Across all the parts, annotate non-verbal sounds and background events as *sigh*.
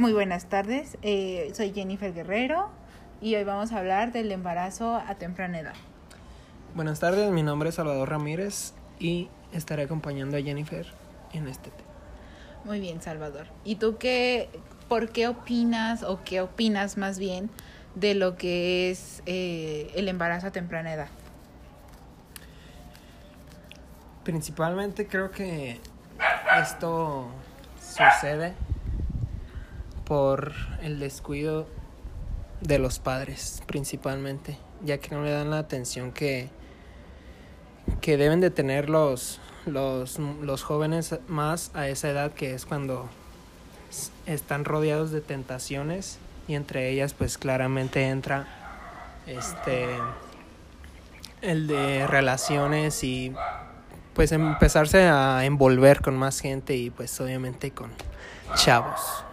Muy buenas tardes, eh, soy Jennifer Guerrero y hoy vamos a hablar del embarazo a temprana edad. Buenas tardes, mi nombre es Salvador Ramírez y estaré acompañando a Jennifer en este tema. Muy bien, Salvador. ¿Y tú qué, por qué opinas o qué opinas más bien de lo que es eh, el embarazo a temprana edad? Principalmente creo que esto sucede por el descuido de los padres principalmente, ya que no le dan la atención que, que deben de tener los, los, los jóvenes más a esa edad que es cuando están rodeados de tentaciones y entre ellas pues claramente entra este el de relaciones y pues empezarse a envolver con más gente y pues obviamente con chavos.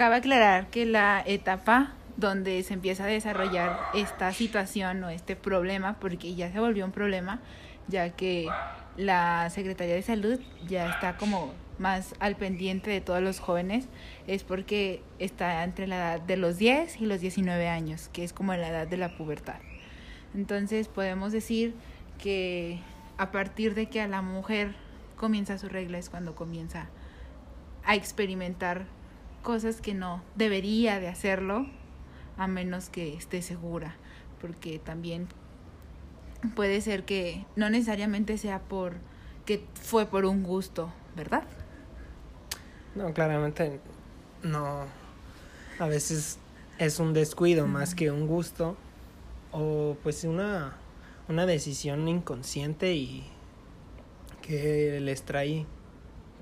Cabe aclarar que la etapa donde se empieza a desarrollar esta situación o este problema, porque ya se volvió un problema, ya que la Secretaría de Salud ya está como más al pendiente de todos los jóvenes, es porque está entre la edad de los 10 y los 19 años, que es como la edad de la pubertad. Entonces podemos decir que a partir de que a la mujer comienza su regla es cuando comienza a experimentar cosas que no debería de hacerlo a menos que esté segura, porque también puede ser que no necesariamente sea por que fue por un gusto, ¿verdad? No, claramente no. A veces es un descuido más que un gusto o pues una una decisión inconsciente y que les trae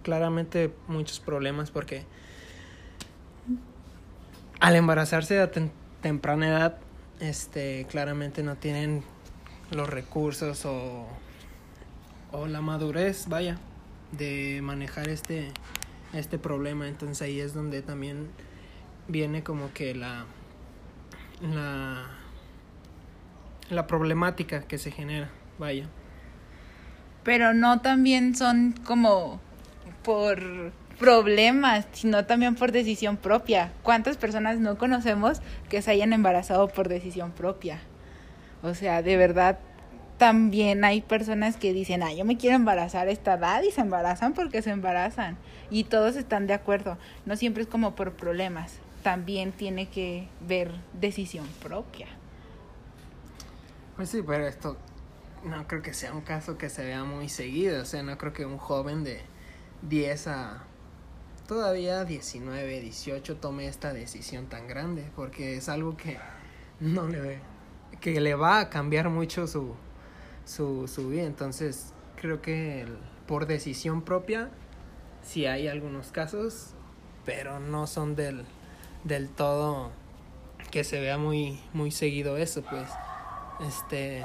claramente muchos problemas porque al embarazarse a temprana edad, este, claramente no tienen los recursos o, o la madurez, vaya, de manejar este, este problema. Entonces ahí es donde también viene como que la, la, la problemática que se genera, vaya. Pero no también son como por problemas, sino también por decisión propia. ¿Cuántas personas no conocemos que se hayan embarazado por decisión propia? O sea, de verdad, también hay personas que dicen, ah, yo me quiero embarazar a esta edad y se embarazan porque se embarazan. Y todos están de acuerdo. No siempre es como por problemas. También tiene que ver decisión propia. Pues sí, pero esto no creo que sea un caso que se vea muy seguido. O sea, no creo que un joven de 10 a todavía 19, 18 tome esta decisión tan grande, porque es algo que no le que le va a cambiar mucho su su, su vida, entonces creo que por decisión propia sí hay algunos casos, pero no son del del todo que se vea muy muy seguido eso, pues. Este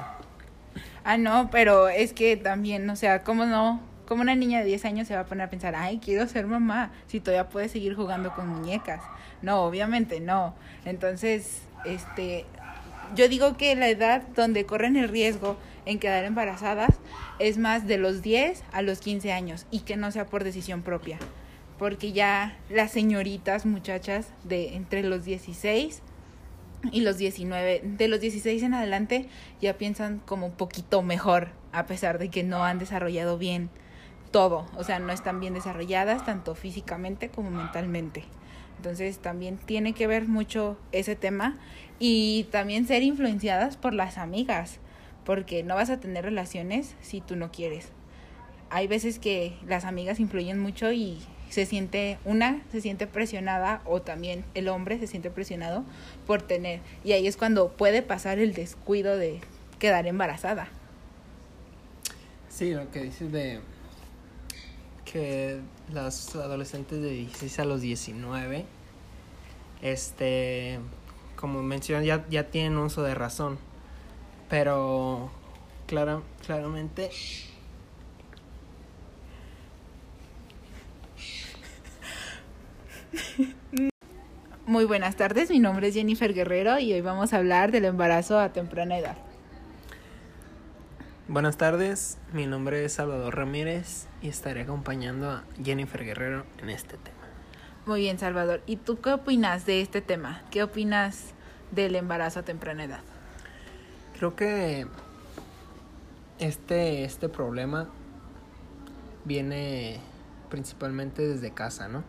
Ah, no, pero es que también, o sea, ¿cómo no como una niña de 10 años se va a poner a pensar, ay, quiero ser mamá, si todavía puede seguir jugando con muñecas. No, obviamente no. Entonces, este, yo digo que la edad donde corren el riesgo en quedar embarazadas es más de los 10 a los 15 años y que no sea por decisión propia. Porque ya las señoritas, muchachas de entre los 16 y los 19, de los 16 en adelante ya piensan como un poquito mejor, a pesar de que no han desarrollado bien todo, o sea, no están bien desarrolladas tanto físicamente como mentalmente. Entonces también tiene que ver mucho ese tema y también ser influenciadas por las amigas, porque no vas a tener relaciones si tú no quieres. Hay veces que las amigas influyen mucho y se siente, una se siente presionada o también el hombre se siente presionado por tener. Y ahí es cuando puede pasar el descuido de quedar embarazada. Sí, lo que dices de que las adolescentes de 16 a los 19, este, como mencioné, ya, ya tienen uso de razón. Pero clara, claramente Muy buenas tardes, mi nombre es Jennifer Guerrero y hoy vamos a hablar del embarazo a temprana edad. Buenas tardes, mi nombre es Salvador Ramírez y estaré acompañando a Jennifer Guerrero en este tema. Muy bien, Salvador. ¿Y tú qué opinas de este tema? ¿Qué opinas del embarazo a temprana edad? Creo que este, este problema viene principalmente desde casa, ¿no?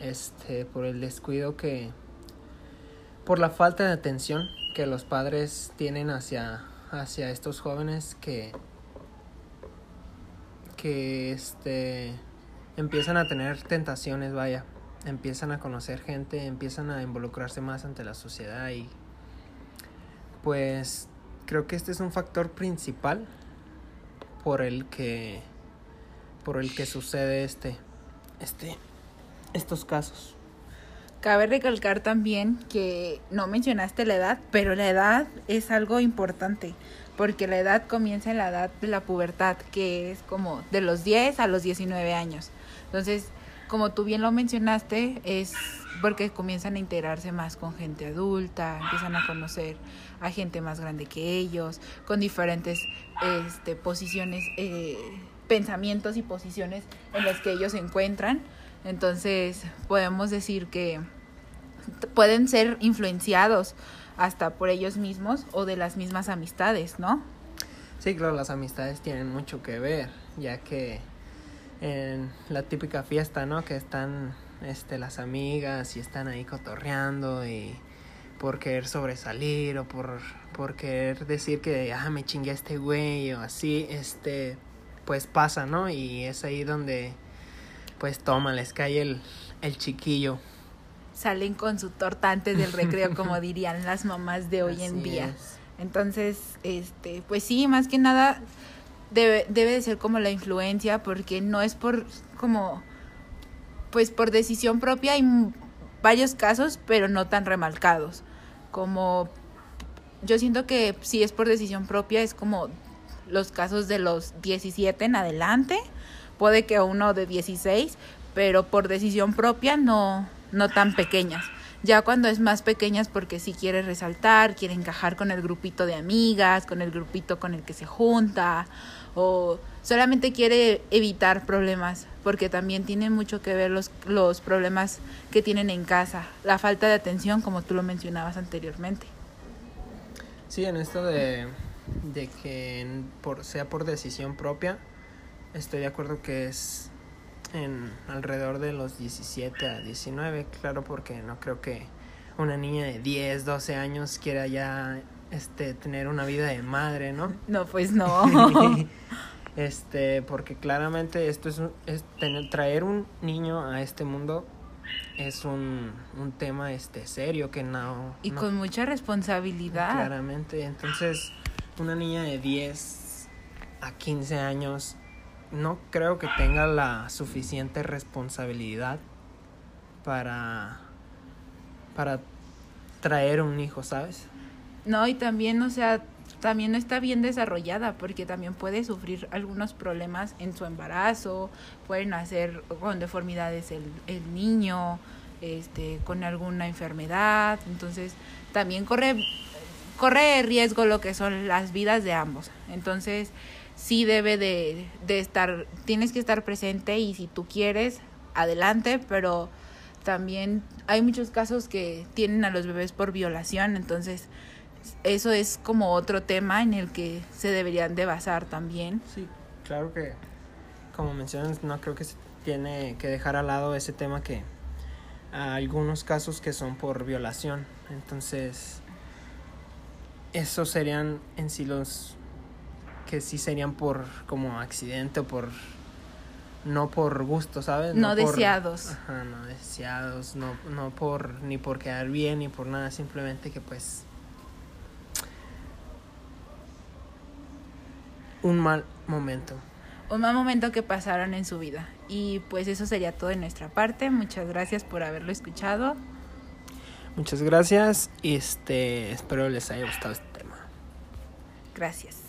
Este, por el descuido que, por la falta de atención que los padres tienen hacia, hacia estos jóvenes que, que, este, empiezan a tener tentaciones, vaya, empiezan a conocer gente, empiezan a involucrarse más ante la sociedad y pues creo que este es un factor principal por el que por el que sucede este este estos casos. Cabe recalcar también que no mencionaste la edad, pero la edad es algo importante, porque la edad comienza en la edad de la pubertad, que es como de los 10 a los 19 años. Entonces, como tú bien lo mencionaste, es porque comienzan a integrarse más con gente adulta, empiezan a conocer a gente más grande que ellos, con diferentes este, posiciones, eh, pensamientos y posiciones en las que ellos se encuentran. Entonces, podemos decir que pueden ser influenciados hasta por ellos mismos o de las mismas amistades, ¿no? Sí, claro, las amistades tienen mucho que ver, ya que en la típica fiesta, ¿no? Que están este, las amigas y están ahí cotorreando y por querer sobresalir o por, por querer decir que, ah, me chingué a este güey o así, este, pues pasa, ¿no? Y es ahí donde, pues toma, les cae el, el chiquillo. Salen con su torta antes del recreo, como *laughs* dirían las mamás de hoy en día. Entonces, este, pues sí, más que nada debe, debe de ser como la influencia, porque no es por como, pues por decisión propia, hay varios casos, pero no tan remarcados. Como yo siento que si es por decisión propia, es como los casos de los 17 en adelante, puede que uno de 16, pero por decisión propia no, no tan pequeñas. Ya cuando es más pequeñas porque si quiere resaltar, quiere encajar con el grupito de amigas, con el grupito con el que se junta, o solamente quiere evitar problemas, porque también tiene mucho que ver los, los problemas que tienen en casa, la falta de atención, como tú lo mencionabas anteriormente. Sí, en esto de, de que por, sea por decisión propia, estoy de acuerdo que es en alrededor de los 17 a 19, claro, porque no creo que una niña de 10, 12 años quiera ya este tener una vida de madre, ¿no? *laughs* No, pues no. *laughs* este, porque claramente esto es, es tener, traer un niño a este mundo es un, un tema este serio que no y con mucha responsabilidad. Claramente, entonces una niña de 10 a 15 años no creo que tenga la suficiente responsabilidad para para traer un hijo, ¿sabes? No, y también, o sea, también no está bien desarrollada porque también puede sufrir algunos problemas en su embarazo, pueden hacer con deformidades el, el niño, este, con alguna enfermedad, entonces también corre, corre riesgo lo que son las vidas de ambos. Entonces, sí debe de, de estar, tienes que estar presente y si tú quieres, adelante, pero también hay muchos casos que tienen a los bebés por violación, entonces eso es como otro tema en el que se deberían de basar también. Sí, claro que, como mencionas, no creo que se tiene que dejar al lado ese tema que algunos casos que son por violación, entonces esos serían en sí los que sí serían por como accidente o por no por gusto, ¿sabes? No, deseados. Ajá, no deseados, no, no por ni por quedar bien ni por nada, simplemente que pues un mal momento. Un mal momento que pasaron en su vida. Y pues eso sería todo de nuestra parte. Muchas gracias por haberlo escuchado. Muchas gracias. Este, espero les haya gustado este tema. Gracias.